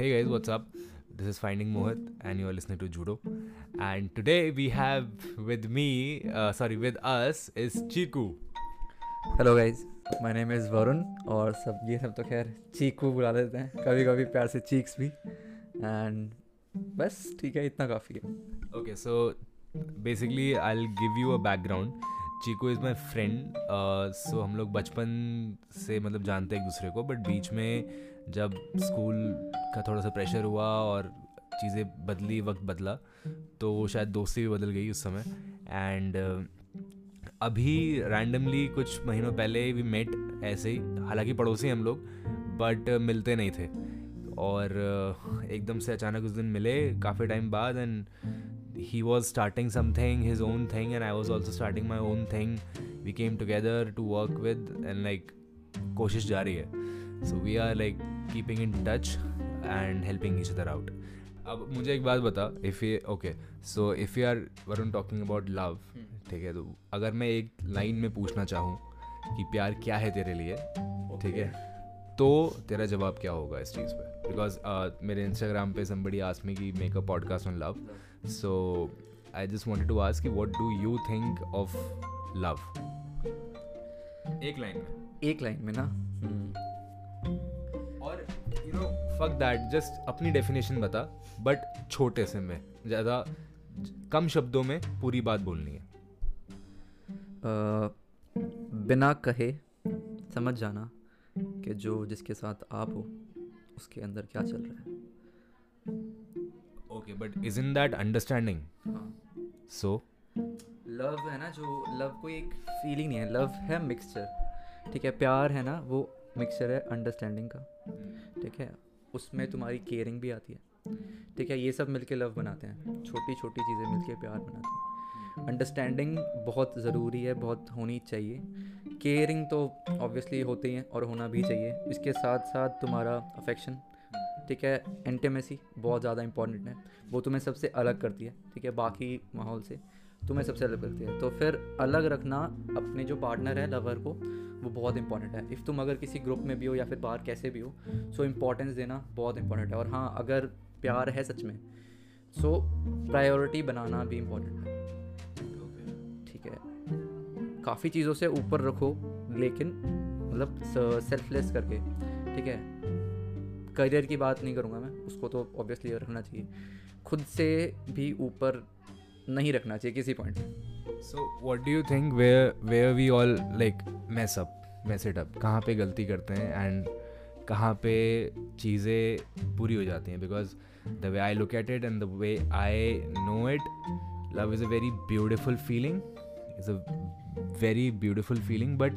Hey guys, what's up? This is Finding Mohit, and you are listening to Judo. And today we have with me, uh, sorry, with us is Chiku. Hello guys my name is Varun और सब ये सब तो खैर चीकू बुला लेते हैं कभी कभी प्यार से चीक्स भी एंड बस ठीक है इतना काफ़ी है Okay, so basically I'll give you a background. Chiku is my friend. Uh, so हम लोग बचपन से मतलब जानते हैं एक दूसरे को बट बीच में जब स्कूल का थोड़ा सा प्रेशर हुआ और चीज़ें बदली वक्त बदला तो वो शायद दोस्ती भी बदल गई उस समय। एंड अभी रैंडमली कुछ महीनों पहले भी मेट ऐसे ही हालाँकि पड़ोसी हम लोग बट मिलते नहीं थे। और uh, एकदम से अचानक उस दिन मिले काफ़ी टाइम बाद and he was starting something his own thing and i was also starting my own thing. We came together to work with and like कोशिश जारी है। So we are like keeping in touch and helping each other out अब मुझे एक बात बता if ये okay so if you are Varun talking about love ठीक है तो अगर मैं एक लाइन में पूछना चाहूँ कि प्यार क्या है तेरे लिए ठीक है तो तेरा जवाब क्या होगा इस चीज़ पे? बिकॉज़ uh, मेरे इंस्टाग्राम पे somebody asked me कि make a podcast on love so I just wanted to ask कि what do you think of love एक लाइन में। एक लाइन में ना? नो फक दैट जस्ट अपनी डेफिनेशन बता बट छोटे से में ज़्यादा कम शब्दों में पूरी बात बोलनी है। अ, बिना कहे समझ जाना कि जो जिसके साथ आप हो उसके अंदर क्या चल रहा है। Okay but is in that understanding so love है ना जो लव कोई एक फीलिंग नहीं है लव है मिक्सचर ठीक है प्यार है ना वो मिक्सचर है अंडरस्टैंडिंग का। ठीक है उसमें तुम्हारी केयरिंग भी आती है। ठीक है, ये सब मिलके लव बनाते हैं। छोटी छोटी चीज़ें मिलके प्यार बनाते हैं। अंडरस्टैंडिंग बहुत ज़रूरी है, बहुत होनी चाहिए। केयरिंग तो ऑब्वियसली होती ही और होना भी चाहिए। इसके साथ साथ तुम्हारा अफेक्शन ठीक है इंटीमेसी बहुत ज़्यादा इंपॉर्टेंट है। वो तुम्हें सबसे अलग करती है, ठीक है, बाकी माहौल से। तुम्हें सबसे अलग करती है। तो फिर अलग रखना अपने जो पार्टनर है लवर को, वो बहुत इंपॉर्टेंट है। इफ़ तुम अगर किसी ग्रुप में भी हो या फिर बाहर कैसे भी हो सो इम्पोर्टेंस देना बहुत इंपॉर्टेंट है। और हाँ अगर प्यार है सच में सो प्रायोरिटी बनाना भी इम्पोर्टेंट है। ठीक है। काफ़ी चीज़ों से ऊपर रखो, लेकिन मतलब सेल्फलेस करके। ठीक है? करियर की बात नहीं करूँगा मैं, उसको तो ऑब्वियसली रखना चाहिए। खुद से भी ऊपर नहीं रखना चाहिए किसी point so what do you think where where we all like mess up mess it up कहाँ पे गलती करते हैं एंड कहाँ पे चीज़ें पूरी हो जाती हैं? Because the way I look at it and the way I know it love is a very beautiful feeling is a very beautiful feeling but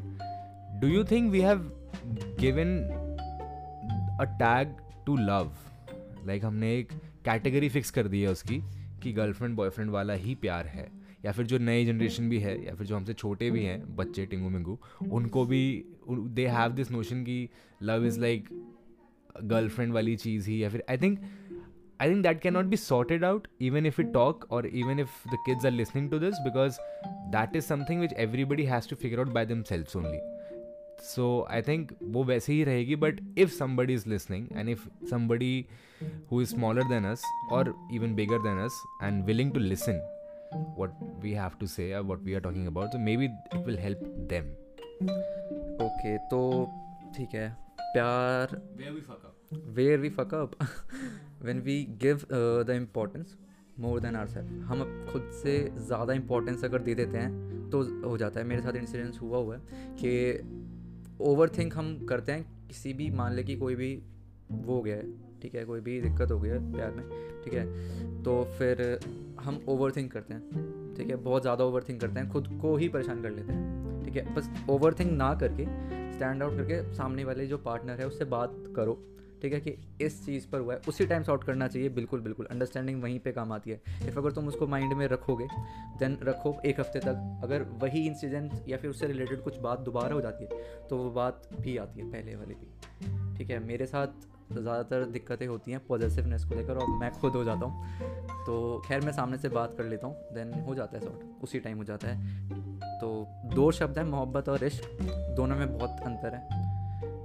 do you think we have given a tag to love like हमने एक category fix कर दी है उसकी। कि girlfriend boyfriend वाला ही प्यार है, या फिर जो नए जनरेशन भी है, या फिर जो हमसे छोटे भी हैं, बच्चे टिंगू मिंगू, उनको भी दे हैव दिस नोशन कि लव इज़ लाइक गर्लफ्रेंड वाली चीज़ ही, या फिर I think I think that can not be sorted out even if you talk और even if the kids are listening to this because that is something which everybody has to figure out by themselves only so I think वो वैसे ही रहेगी but if somebody is listening and if somebody who is smaller than us और even bigger than us and willing to listen what we have to say what we are talking about maybe it will help them okay तो ठीक है। प्यार where we fuck up when we give the importance more than ourself हम खुद से ज़्यादा importance अगर दे देते हैं तो हो जाता है। मेरे साथ इंसिडेंस हुआ हुआ है कि ओवर थिंक हम करते हैं, किसी भी मान ले कि कोई भी वो हो गया है, ठीक है, कोई भी दिक्कत हो गया है प्यार में, ठीक है तो फिर हम ओवर थिंक करते हैं, ठीक है, बहुत ज़्यादा ओवर थिंक करते हैं, खुद को ही परेशान कर लेते हैं, ठीक है, बस ओवर थिंक ना करके स्टैंड आउट करके सामने वाले जो पार्टनर है उससे बात करो ठीक है, कि इस चीज़ पर हुआ है। उसी टाइम सॉर्ट करना चाहिए। बिल्कुल बिल्कुल। अंडरस्टैंडिंग वहीं पे काम आती है। इफ़ अगर तुम उसको माइंड में रखोगे देन रखो एक हफ़्ते तक। अगर वही इंसिडेंट या फिर उससे रिलेटेड कुछ बात दोबारा हो जाती है तो वो बात भी आती है, पहले वाली भी। ठीक है, मेरे साथ ज़्यादातर दिक्कतें होती हैं पॉजिटिवनेस को लेकर, और मैं खुद हो जाता हूँ। तो खैर, मैं सामने से बात कर लेता हूँ देन हो जाता है सॉर्ट उसी टाइम हो जाता है। तो दो शब्द हैं, मोहब्बत और इश्क। दोनों में बहुत अंतर है।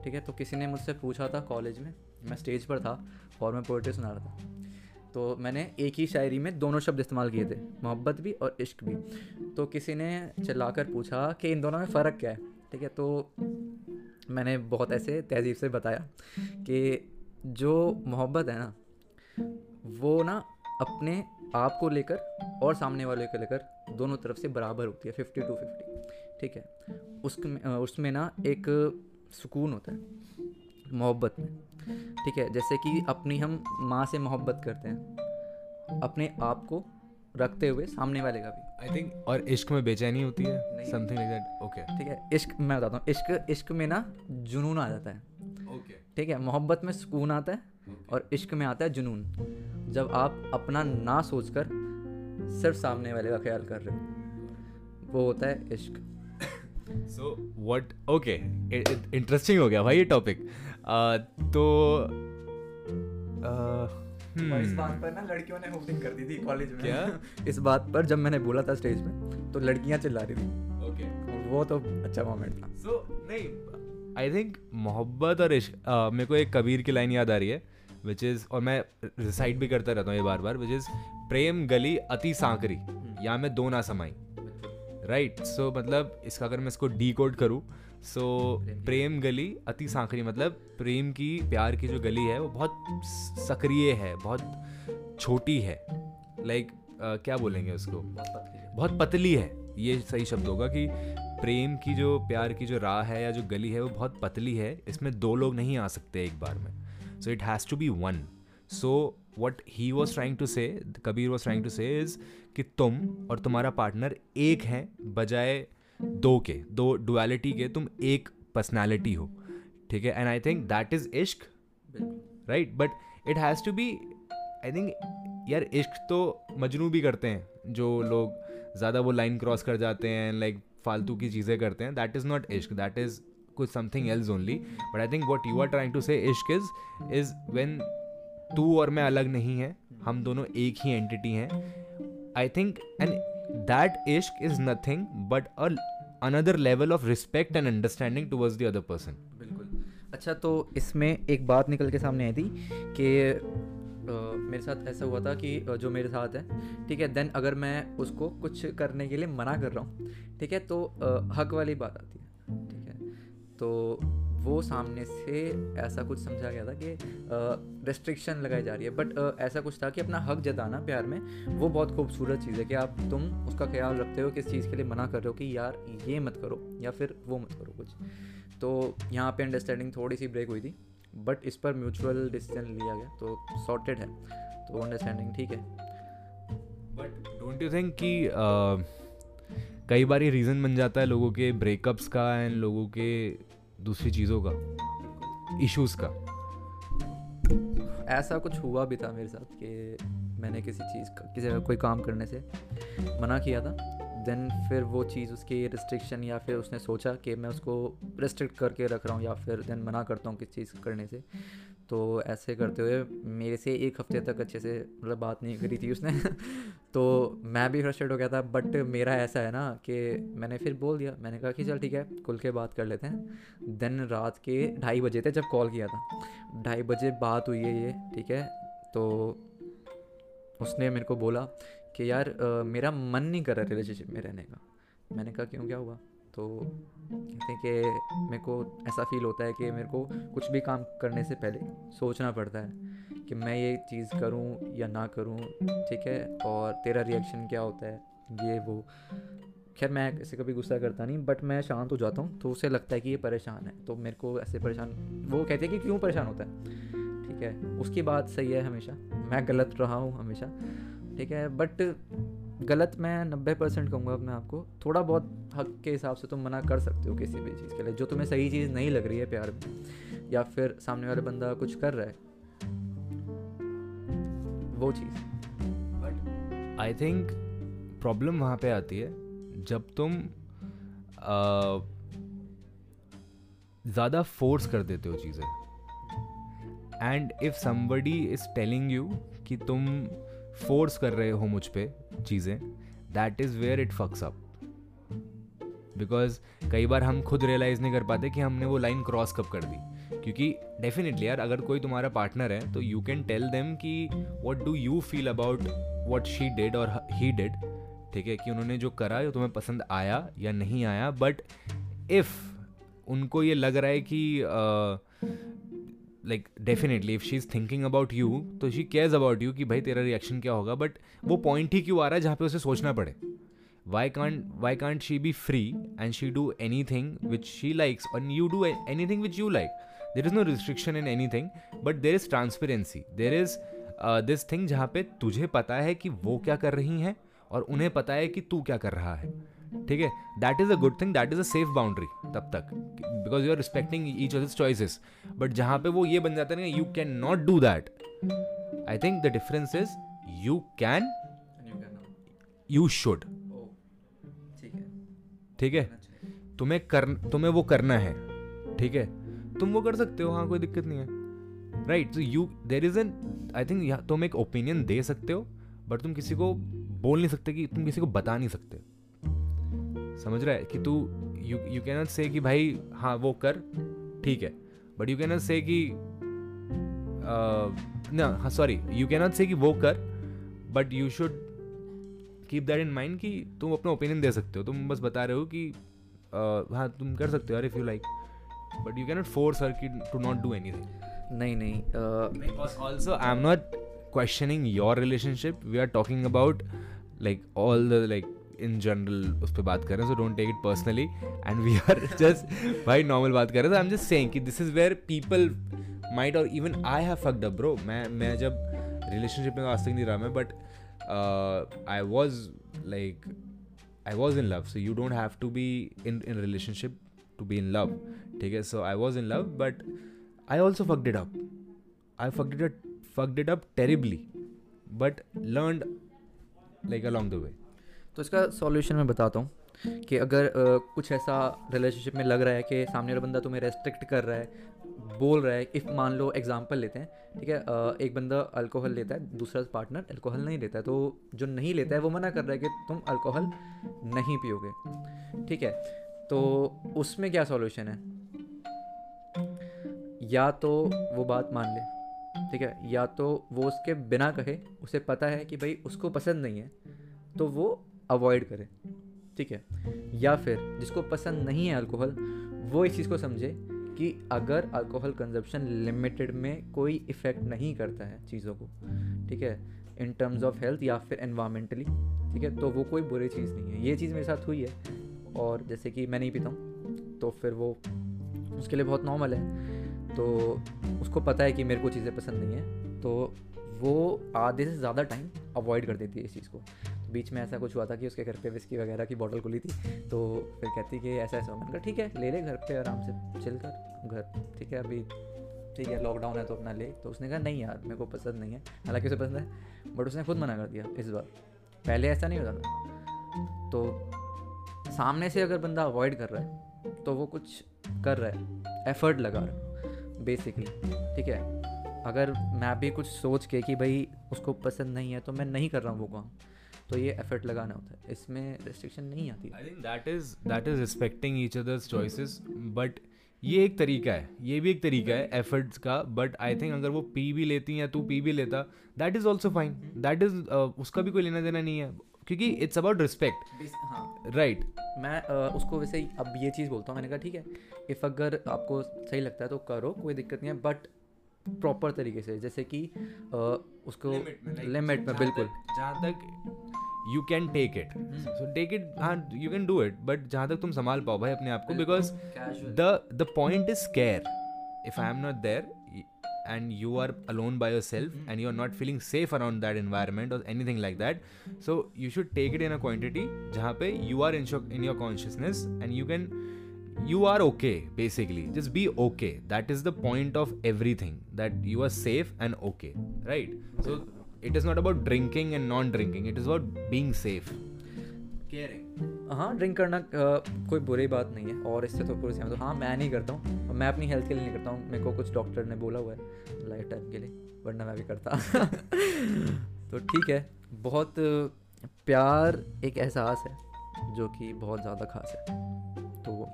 ठीक है? तो किसी ने मुझसे पूछा था कॉलेज में, मैं स्टेज पर था, और मैं पोइट्री सुना रहा था। तो मैंने एक ही शायरी में दोनों शब्द इस्तेमाल किए थे, मोहब्बत भी और इश्क भी। तो किसी ने चिल्लाकर पूछा कि इन दोनों में फ़र्क क्या है? ठीक है तो मैंने बहुत ऐसे तहजीब से बताया कि जो मोहब्बत है ना, वो ना अपने आप को लेकर और सामने वाले को लेकर दोनों तरफ़ से बराबर होती है फिफ्टी टू फिफ्टी ठीक है? उसमें उसमें ना एक सुकून होता है मोहब्बत में। ठीक है जैसे कि अपनी हम माँ से मोहब्बत करते हैं अपने आप को रखते हुए सामने वाले का भी। आई थिंक और इश्क में बेचैनी होती है? समथिंग लाइक दैट ओके ठीक है इश्क मैं बताता हूँ इश्क इश्क में ना जुनून आ जाता है। Okay okay. ठीक है मोहब्बत में सुकून आता है और इश्क में आता है जुनून। जब आप अपना ना सोचकर सिर्फ़ सामने वाले का ख्याल कर रहे हो वो होता है इश्क। सो व्हाट ओके इंटरेस्टिंग हो गया भाई ये टॉपिक तो और इस बात पर ना लड़कियों ने होपिंग कर दी थी कॉलेज में. क्या? इस बात पर जब मैंने बोला था स्टेज पे तो लड़कियाँ चिल्ला रही थी. ओके वो तो अच्छा मोमेंट था. सो नहीं आई थिंक मोहब्बत और इश्क uh, मेरे को एक कबीर की लाइन याद आ रही है विच इज़ और मैं रिसाइट भी करता रहता हूँ ये बार बार विच इज़ प्रेम गली अति सांकरी या मैं दो ना समाई। राइट सो मतलब इसका अगर मैं इसको डी कोड करूँ सो प्रेम गली अति सांकरी मतलब प्रेम की प्यार की जो गली है वो बहुत सक्रिय है बहुत छोटी है। लाइक like, uh, क्या बोलेंगे उसको? बहुत पतली है। ये सही शब्द होगा कि प्रेम की जो प्यार की जो राह है या जो गली है वो बहुत पतली है इसमें दो लोग नहीं आ सकते एक बार में। So it has to be one so what he was trying to say Kabir was trying to say is कि तुम और तुम्हारा पार्टनर एक हैं बजाय दो के दो डुअलिटी के तुम एक पर्सनैलिटी हो। ठीक है? And I think that is इश्क। Right but it has to be I think यार इश्क तो मजनू भी करते हैं जो लोग ज़्यादा वो लाइन क्रॉस कर जाते हैं लाइक फालतू की चीज़ें करते हैं। दैट इज़ नॉट इश्क दैट इज़ कुछ something else only but I think what you are trying to say इश्क इज़ इज़ वेन तू और मैं अलग नहीं है हम दोनों एक ही एंटिटी हैं आई थिंक एंड दैट इश्क is nothing but a another level of respect and understanding towards the other person बिल्कुल। अच्छा तो इसमें एक बात निकल के सामने आई थी कि मेरे साथ ऐसा हुआ था कि जो मेरे साथ है, ठीक है देन अगर मैं उसको कुछ करने के लिए मना कर रहा हूँ, ठीक है तो हक वाली बात आती है, ठीक है। तो वो सामने से ऐसा कुछ समझा गया था कि रेस्ट्रिक्शन लगाई जा रही है। बट ऐसा कुछ था कि अपना हक जताना प्यार में, वो बहुत खूबसूरत चीज़ है कि आप, तुम उसका ख्याल रखते हो, किस चीज़ के लिए मना कर रहे हो कि यार ये मत करो या फिर वो मत करो कुछ। तो यहाँ पे अंडरस्टैंडिंग थोड़ी सी ब्रेक हुई थी बट इस पर म्यूचुअल डिसीज़न लिया गया तो सॉर्टेड है। तो अंडरस्टैंडिंग ठीक है। बट डोंट यू थिंक कि कई बार ये रीज़न बन जाता है लोगों के ब्रेकअप्स का एंड लोगों के दूसरी चीज़ों का इश्यूज़ का। ऐसा कुछ हुआ भी था मेरे साथ कि मैंने किसी चीज़ का, किसी का कोई काम करने से मना किया था। देन फिर वो चीज़ उसकी रिस्ट्रिक्शन या फिर उसने सोचा कि मैं उसको रिस्ट्रिक्ट करके रख रहा हूँ या फिर देन मना करता हूँ किस चीज़ करने से। तो ऐसे करते हुए मेरे से एक हफ़्ते तक अच्छे से मतलब बात नहीं करी थी उसने। तो मैं भी फ्रस्ट्रेट हो गया था बट मेरा ऐसा है ना कि मैंने फिर बोल दिया मैंने कहा कि चल ठीक है खुल के बात कर लेते हैं। देन रात के ढाई बजे थे जब कॉल किया था। ढाई बजे बात हुई है ये ठीक है? तो उसने मेरे को बोला कि यार आ, मेरा मन नहीं कर रहा रिलेशनशिप में रहने का। मैंने कहा क्यों? क्या हुआ? तो कहते हैं कि मेरे को ऐसा फील होता है कि मेरे को कुछ भी काम करने से पहले सोचना पड़ता है कि मैं ये चीज़ करूँ या ना करूँ, ठीक है? और तेरा रिएक्शन क्या होता है? ये, वो। खैर, मैं ऐसे कभी गुस्सा करता नहीं बट मैं शांत हो जाता हूँ तो उसे लगता है कि ये परेशान है। तो मेरे को ऐसे परेशान, वो कहते हैं कि क्यों परेशान होता है? ठीक है? उसकी बात सही है हमेशा। मैं गलत रहा हूँ हमेशा, ठीक है? बट गलत मैं नब्बे परसेंट कहूँगा मैं आपको। थोड़ा बहुत हक के हिसाब से तुम मना कर सकते हो किसी भी चीज़ के लिए, जो तुम्हें सही चीज़ नहीं लग रही है प्यार में, या फिर सामने वाला बंदा कुछ कर रहा है। वो चीज़। बट आई थिंक प्रॉब्लम वहाँ पे आती है, जब तुम ज़्यादा फोर्स कर देते हो चीज़ें। And if somebody is telling you कि तुम फोर्स कर रहे हो मुझ पर चीज़ें that is where it fucks up because कई बार हम खुद रियलाइज़ नहीं कर पाते कि हमने वो लाइन क्रॉस कब कर दी। क्योंकि डेफिनेटली यार, अगर कोई तुम्हारा पार्टनर है तो यू कैन टेल देम कि what do you feel about what she did और ही डिड ठीक है? कि उन्होंने जो करा जो तुम्हें पसंद आया या नहीं आया बट इफ़ उनको ये लग रहा है कि like definitely if she is thinking about you तो शी केयर्स अबाउट यू कि भाई तेरा रिएक्शन क्या होगा? बट वो पॉइंट ही क्यों आ रहा है जहाँ पे उसे सोचना पड़े? Why can't why can't she be free and she do anything which she likes और you do anything which you like there is no restriction in anything but there is transparency there is this thing जहाँ पे तुझे पता है कि वो क्या कर रही हैं और उन्हें पता है कि तू क्या कर रहा है। ठीक है? That is a good thing that is a safe boundary तब तक because you are respecting each others choices but जहाँ पे वो ये बन जाता है ना you can not do that I think the difference is you can you should ठीक है. तुम्हें कर तुम्हें वो करना है ठीक है? तुम वो कर सकते हो हाँ कोई दिक्कत नहीं है. राइट तो you there is an I think तुम एक ओपिनियन दे सकते हो बट तुम किसी को बोल नहीं सकते कि तुम किसी को बता नहीं सकते. समझ रहा है कि तू you you can not say कि भाई हाँ वो कर ठीक है। But you can not say कि ना हाँ sorry you can not say कि वो कर but you should keep that in mind कि तुम अपना ओपिनियन दे सकते हो। तुम बस बता रहे हो कि uh, हाँ तुम कर सकते हो यार if you like but you can not force her की to not do anything नहीं नहीं because also I am not questioning your relationship we are talking about like all the like in general उस पर बात कर रहे हैं so don't take it personally and we are just भाई normal बात कर रहे हैं। आई एम जस्ट सेइंग कि this is where people might और even I have fucked up bro मैं मैं जब रिलेशनशिप में आज तक नहीं रहा मैं but I was like I was in love so you don't have to be in in relationship to be in love ठीक है? So I was in love but I also fucked it up I fucked it fucked it up terribly but learn like along the way तो इसका solution मैं बताता हूँ कि अगर आ, कुछ ऐसा रिलेशनशिप में लग रहा है कि सामने वाला बंदा तुम्हें रेस्ट्रिक्ट कर रहा है बोल रहा है इफ़ मान लो एग्जांपल लेते हैं ठीक है एक बंदा अल्कोहल लेता है दूसरा पार्टनर अल्कोहल नहीं लेता है तो जो नहीं लेता है वो मना कर रहा है कि तुम अल्कोहल नहीं पियोगे ठीक है? तो उसमें क्या सॉल्यूशन है? या तो वो बात मान ले ठीक है? या तो वो उसके बिना कहे उसे पता है कि भाई उसको पसंद नहीं है तो वो अवॉइड करें, ठीक है? या फिर जिसको पसंद नहीं है अल्कोहल वो इस चीज़ को समझे कि अगर अल्कोहल कंजप्शन लिमिटेड में कोई इफ़ेक्ट नहीं करता है चीज़ों को, ठीक है? इन टर्म्स ऑफ़ हेल्थ या फिर एनवायरमेंटली ठीक है? तो वो कोई बुरी चीज़ नहीं है। ये चीज़ मेरे साथ हुई है और जैसे कि मैं नहीं पीता हूँ तो फिर वो उसके लिए बहुत नॉर्मल है। तो उसको पता है कि मेरे को चीज़ें पसंद नहीं है तो वो आधे से ज़्यादा टाइम अवॉइड कर देती है इस चीज़ को। बीच में ऐसा कुछ हुआ था कि उसके घर पे विस्की वगैरह की बॉटल खुली थी तो फिर कहती कि ऐसा ऐसा मैंने कहा, ठीक है, ले ले घर पे आराम से चिल कर, घर, ठीक है, अभी, ठीक है लॉकडाउन है तो अपना ले। तो उसने कहा, नहीं यार, मेरे को पसंद नहीं है। हालाँकि उसे पसंद है बट उसने खुद मना कर दिया इस बार। पहले ऐसा नहीं होता था। तो सामने से अगर बंदा अवॉइड कर रहा है तो वो कुछ कर रहा है एफर्ट लगा रहा है बेसिकली ठीक है? अगर मैं भी कुछ सोच के कि भाई उसको पसंद नहीं है तो मैं नहीं कर रहा हूँ वो काम। तो ये एफर्ट लगाना होता है। इसमें रिस्ट्रिक्शन नहीं आती। I think that is that is respecting each others choices but ये एक तरीका है ये भी एक तरीका है एफर्ट्स का बट आई थिंक अगर वो पी भी लेती हैं तू पी भी लेता that is also fine that is उसका भी कोई लेना देना नहीं है क्योंकि इट्स अबाउट रिस्पेक्ट हाँ। राइट मैं uh, उसको वैसे अब ये चीज़ बोलता हूँ मैंने कहा ठीक है इफ़ अगर आपको सही लगता है तो करो कोई दिक्कत नहीं है बट प्रॉपर तरीके से जैसे कि उसको लिमिट में बिल्कुल। जहाँ तक you can take it so take it हाँ you can do it but जहाँ तक तुम संभाल पाओ भाई अपने आप को because the the point is care if I am not there and you are alone by your self and you are not feeling safe around that environment और anything like that so you should take it in a quantity जहाँ पे you are in in your consciousness and you can you are okay basically just be okay that is the point of everything that you are safe and okay right so it is not about drinking and non drinking it is about being safe caring हाँ drink करना कोई बुरी बात नहीं है। और इससे तो कुछ तो हाँ मैं नहीं करता हूँ। मैं अपनी हेल्थ के लिए नहीं करता हूँ। मेरे को कुछ डॉक्टर ने बोला हुआ है लाइफ टाइम के लिए, वरना मैं भी करता। तो ठीक है। बहुत प्यार एक एहसास है, जो कि बहुत ज़्यादा खास है। तो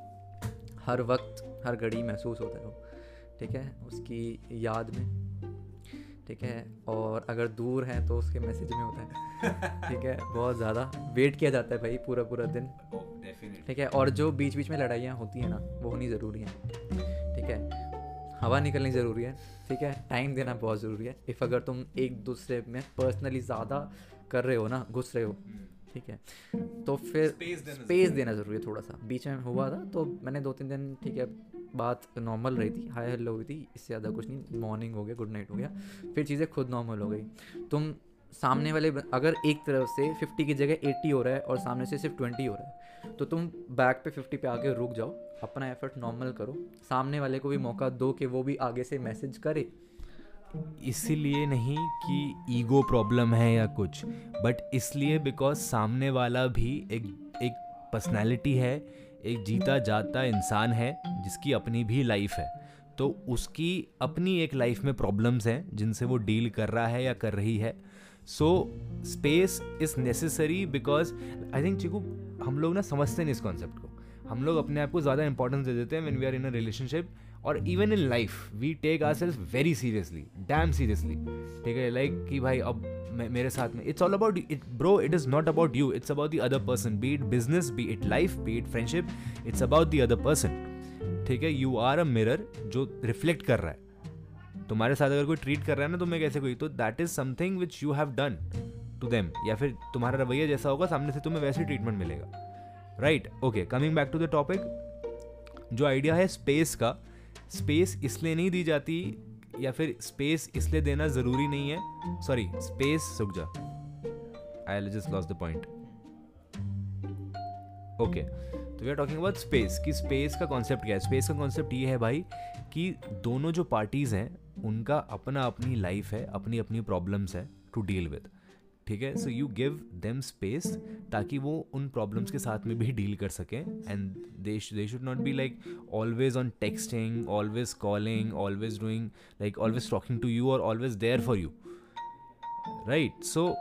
हर वक्त हर घड़ी महसूस होता है वो ठीक है? उसकी याद में ठीक है? और अगर दूर है तो उसके मैसेज में होता है ठीक है? बहुत ज़्यादा वेट किया जाता है भाई पूरा पूरा दिन। ठीक है? और जो बीच बीच में लड़ाइयाँ होती हैं ना वो होनी ज़रूरी हैं ठीक है? हवा निकलनी ज़रूरी है ठीक है? टाइम देना बहुत ज़रूरी है। इफ़ अगर तुम एक दूसरे में पर्सनली ज़्यादा कर रहे हो ना घुस रहे हो ठीक है। तो फिर स्पेस देना ज़रूरी है। थोड़ा सा बीच में हुआ था तो मैंने दो तीन दिन ठीक है बात नॉर्मल रही थी हाई हेलो हुई थी इससे ज़्यादा कुछ नहीं मॉर्निंग हो गया गुड नाइट हो गया फिर चीज़ें खुद नॉर्मल हो गई। तुम सामने वाले अगर एक तरफ़ से फिफ्टी की जगह एट्टी हो रहा है और सामने से सिर्फ़ ट्वेंटी हो रहा है तो तुम बैक पे फिफ्टी पे आके रुक जाओ अपना एफर्ट नॉर्मल करो सामने वाले को भी मौका दो कि वो भी आगे से मैसेज करे। इसीलिए नहीं कि ईगो प्रॉब्लम है या कुछ, बट इसलिए बिकॉज़ सामने वाला भी एक एक पर्सनैलिटी है, एक जीता जाता इंसान है, जिसकी अपनी भी लाइफ है। तो उसकी अपनी एक लाइफ में प्रॉब्लम्स हैं, जिनसे वो डील कर रहा है या कर रही है। So space is necessary because I think Chiku, हम लोग ना समझते नहीं इस कॉन्सेप्ट को। हम लोग अपने आप को ज़्यादा इंपॉर्टेंस दे देते हैं when we are in a relationship और even in life we take our self very seriously damn seriously ठीक है लाइक कि भाई अब मेरे साथ में it's all about it bro it is not about you it's about the other person be it business be it life be it friendship it's about the other person ठीक है यू आर अ मिरर जो reflect कर रहा है। तुम्हारे साथ अगर कोई ट्रीट कर रहा है ना तुम्हें कैसे कोई तो that is something which you have done to them या फिर तुम्हारा रवैया जैसा होगा, सामने से तुम्हें वैसे ट्रीटमेंट मिलेगा। Right okay coming back to the topic जो आइडिया है स्पेस का स्पेस इसलिए नहीं दी जाती या फिर स्पेस इसलिए देना ज़रूरी नहीं है। सॉरी स्पेस सुख जा। I just lost the point okay तो we are talking about space कि स्पेस का कॉन्सेप्ट क्या है? स्पेस का कॉन्सेप्ट ये है भाई कि दोनों जो पार्टीज़ हैं, उनका अपना अपनी लाइफ है अपनी अपनी प्रॉब्लम्स है टू डील विद ठीक है? So you give them space ताकि वो उन प्रॉब्लम्स के साथ में भी डील कर सकें। And they they should not be like always on texting always calling always doing like always talking to you और always there for you right so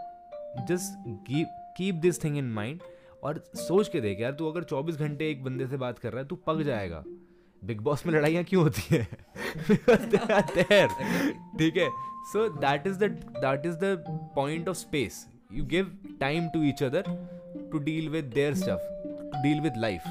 just keep this thing in mind और सोच के देख यार तू अगर 24 घंटे एक बंदे से बात कर रहा है तू पक जाएगा। बिग बॉस में लड़ाइयाँ क्यों होती है? ठीक है? So that is the that is the point of space. You give time to each other to deal with their stuff to deal with life.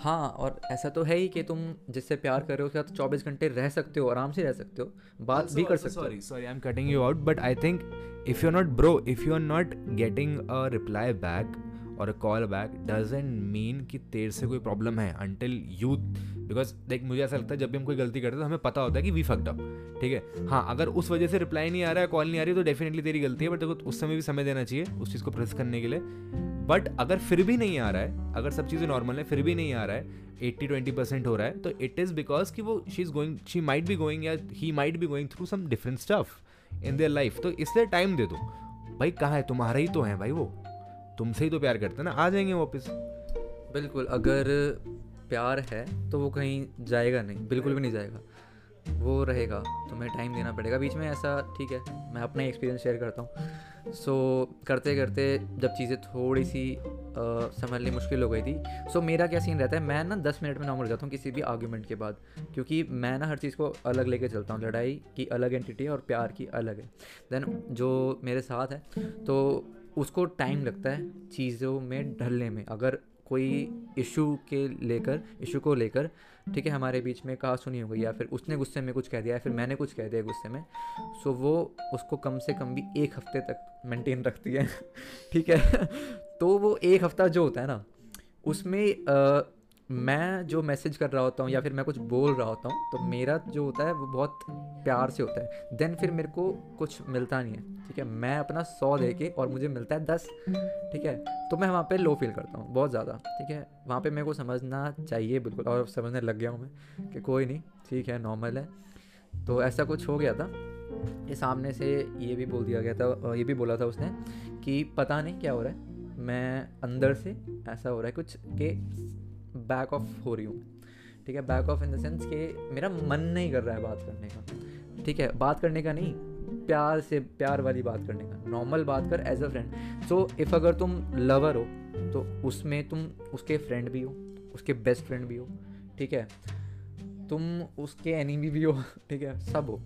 हाँ और ऐसा तो है ही कि तुम जिससे प्यार कर रहे हो उसके साथ चौबीस घंटे रह सकते हो आराम से रह सकते हो बात also, भी कर सकते हो। Sorry sorry I am cutting you out but I think if you are not bro if you are not getting a reply back और a call back doesn't mean कि तेर से कोई प्रॉब्लम है अनटिल यू बिकॉज़ देख, मुझे ऐसा लगता है जब भी हम कोई गलती करते हैं तो हमें पता होता है कि वी फक्ड अप ठीक है? हाँ अगर उस वजह से रिप्लाई नहीं आ रहा है कॉल नहीं आ रही तो डेफिनेटली तेरी गलती है बट देखो, उस समय भी समय देना चाहिए, उस चीज़ को प्रेस करने के लिए। बट अगर फिर भी नहीं आ रहा है, अगर सब चीज़ें नॉर्मल है, फिर भी नहीं आ रहा है एट्टी ट्वेंटी परसेंट हो रहा है तो इट इज़ बिकॉज़ कि वो she is going she might be going या he might be going through some different stuff in their life तो इसलिए टाइम दे दो। भाई, कहाँ है? तुम्हारा ही तो है भाई वो। तुमसे ही तो प्यार करते हैं ना। आ जाएँगे वापस। बिल्कुल, अगर प्यार है तो वो कहीं जाएगा नहीं बिल्कुल भी नहीं जाएगा। वो रहेगा तुम्हें टाइम देना पड़ेगा। बीच में ऐसा ठीक है मैं अपना ही एक्सपीरियंस शेयर करता हूँ। सो so, करते करते जब चीज़ें थोड़ी सी संभलनी मुश्किल हो गई थी सो so, मेरा क्या सीन रहता है मैं ना दस मिनट में नॉर्मल जाता हूँ किसी भी आर्ग्यूमेंट के बाद क्योंकि मैं ना हर चीज़ को अलग लेके चलता हूँ। लड़ाई की अलग एंटिटी है और प्यार की अलग है। देन जो मेरे साथ है तो उसको टाइम लगता है चीज़ों में ढलने में। अगर कोई इशू के लेकर, इशू को लेकर, ठीक है, हमारे बीच में कहा सुनी हो गई या फिर उसने गुस्से में कुछ कह दिया, या फिर मैंने कुछ कह दिया गुस्से में, सो वो उसको कम से कम भी एक हफ़्ते तक मेंटेन रखती है, ठीक है? तो वो एक हफ़्ता जो होता है ना, उसमें मैं जो मैसेज कर रहा होता हूँ या फिर मैं कुछ बोल रहा होता हूँ तो मेरा जो होता है वो बहुत प्यार से होता है। देन फिर मेरे को कुछ मिलता नहीं है, ठीक है? मैं अपना सौ दे के और मुझे मिलता है दस, ठीक है? तो मैं वहाँ पे लो फील करता हूँ बहुत ज़्यादा, ठीक है? वहाँ पे मेरे को समझना चाहिए बिल्कुल, और समझने लग गया हूँ मैं कि कोई नहीं, ठीक है नॉर्मल है। तो ऐसा कुछ हो गया था ये सामने से ये भी बोल दिया गया था ये भी बोला था उसने कि पता नहीं क्या हो रहा है, मैं अंदर से ऐसा हो रहा है कुछ कि बैक ऑफ़ हो रही हूँ। ठीक है back off in the sense कि मेरा मन नहीं कर रहा है बात करने का। ठीक है, बात करने का नहीं, प्यार से, प्यार वाली बात करने का। नॉर्मल बात कर as a friend so if अगर तुम लवर हो तो उसमें तुम उसके फ्रेंड भी हो, उसके बेस्ट फ्रेंड भी हो। ठीक है? तुम उसके एनिमी भी हो, ठीक है? सब हो।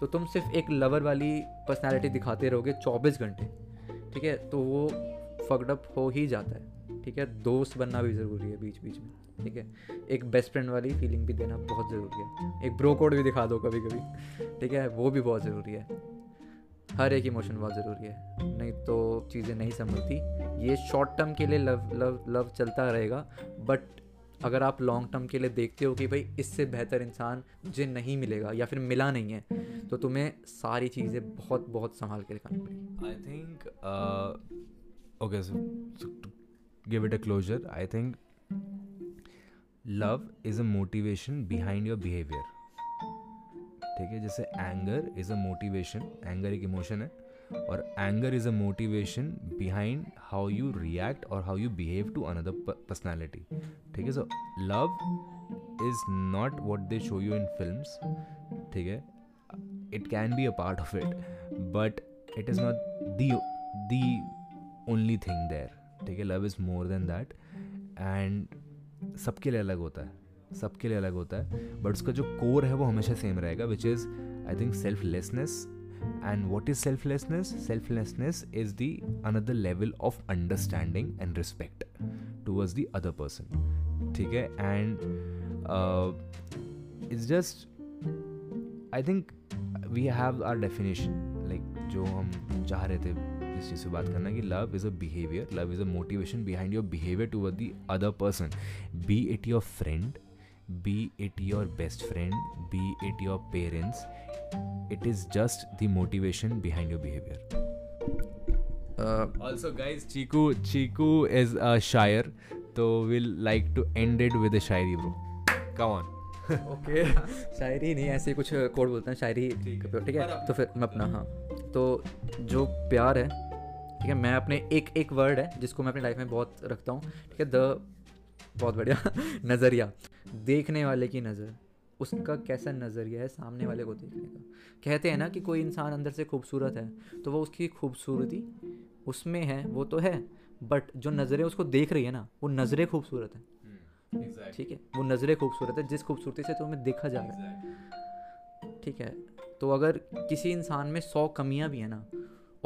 तो तुम सिर्फ़ एक लवर वाली पर्सनैलिटी दिखाते रहोगे चौबीस घंटे। ठीक है? तो वो फकडअप हो ही जाता है। ठीक है? दोस्त बनना भी ज़रूरी है बीच बीच में, ठीक है? एक बेस्ट फ्रेंड वाली फीलिंग भी देना बहुत ज़रूरी है। एक ब्रो कोड भी दिखा दो कभी कभी ठीक है? वो भी बहुत ज़रूरी है। हर एक इमोशन बहुत ज़रूरी है। नहीं तो चीज़ें नहीं संभलती। ये शॉर्ट टर्म के लिए लव लव लव चलता रहेगा बट अगर आप लॉन्ग टर्म के लिए देखते हो कि भाई इससे बेहतर इंसान मुझे नहीं मिलेगा या फिर मिला नहीं है तो तुम्हें सारी चीज़ें बहुत बहुत संभाल के दिखानी पड़ेगी। I think okay give it a closure I think love is a motivation behind your behaviour ठीक है, जैसे anger is a motivation anger एक इमोशन है, और anger is a motivation behind how you react और how you behave to another personality ठीक है so love is not what they show you in film ठीक है it can be a part of it but it is not the only thing there ठीक है love is more than that and सबके लिए अलग होता है, सबके लिए अलग होता है बट उसका जो कोर है वो हमेशा सेम रहेगा which is I think selflessness and what is selflessness selflessness is the another level of understanding and respect towards the other person ठीक है? And it's just I think we have our definition like जो हम चाह रहे थे जिस चीज़ से बात करना है कि love is a behaviour love is a motivation behind your behaviour to the other person be it your friend be it your best friend be it your parents it is just the motivation behind your behaviour also guys Chiku Chiku is a शायर तो will like to end it with a Shayari bro come on okay शायरी नहीं ऐसे कुछ code बोलते हैं शायरी ठीक है। तो फिर मैं अपना हाँ। तो जो प्यार है ठीक है मैं अपने एक एक वर्ड है जिसको मैं अपनी लाइफ में बहुत रखता हूँ ठीक है द बहुत बढ़िया नज़रिया देखने वाले की नज़र उसका कैसा नज़रिया है सामने वाले को देखने का। कहते हैं ना कि कोई इंसान अंदर से खूबसूरत है तो वो उसकी खूबसूरती उसमें है वो तो है बट जो नज़रें उसको देख रही है ना वो नज़रें खूबसूरत हैं। हम्म, ठीक है वो नज़रें खूबसूरत है जिस खूबसूरती से तुम्हें देखा जा रहा है ठीक है तो अगर किसी इंसान में सौ कमियाँ भी हैं ना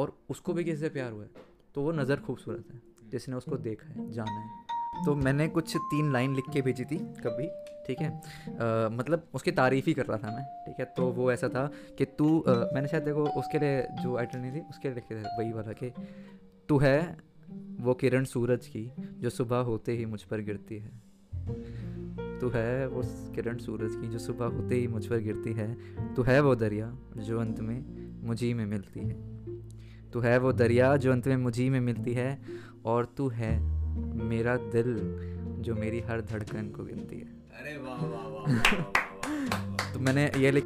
और उसको भी किसी से प्यार हुआ है? तो वो नज़र खूबसूरत है जिसने उसको देखा है जाना है। तो मैंने कुछ तीन लाइन लिख के भेजी थी कभी ठीक है? आ, मतलब उसकी तारीफ़ ही कर रहा था मैं ठीक है? तो वो ऐसा था कि तू आ, मैंने शायद देखो उसके लिए जो नहीं थी उसके लिए लिखे थे वही वाला कि तू है वो किरण सूरज की जो सुबह होते ही मुझ पर गिरती है। तू है वो किरण सूरज की जो सुबह होते ही मुझ पर गिरती है। तू है वो दरिया जो अंत में मुझी में मिलती है। तू है वो दरिया जो अंत में मुझी में मिलती है और तू है मेरा दिल जो मेरी हर धड़कन को गिनती है। अरे वाह वाह वाह तो मैंने ये लिख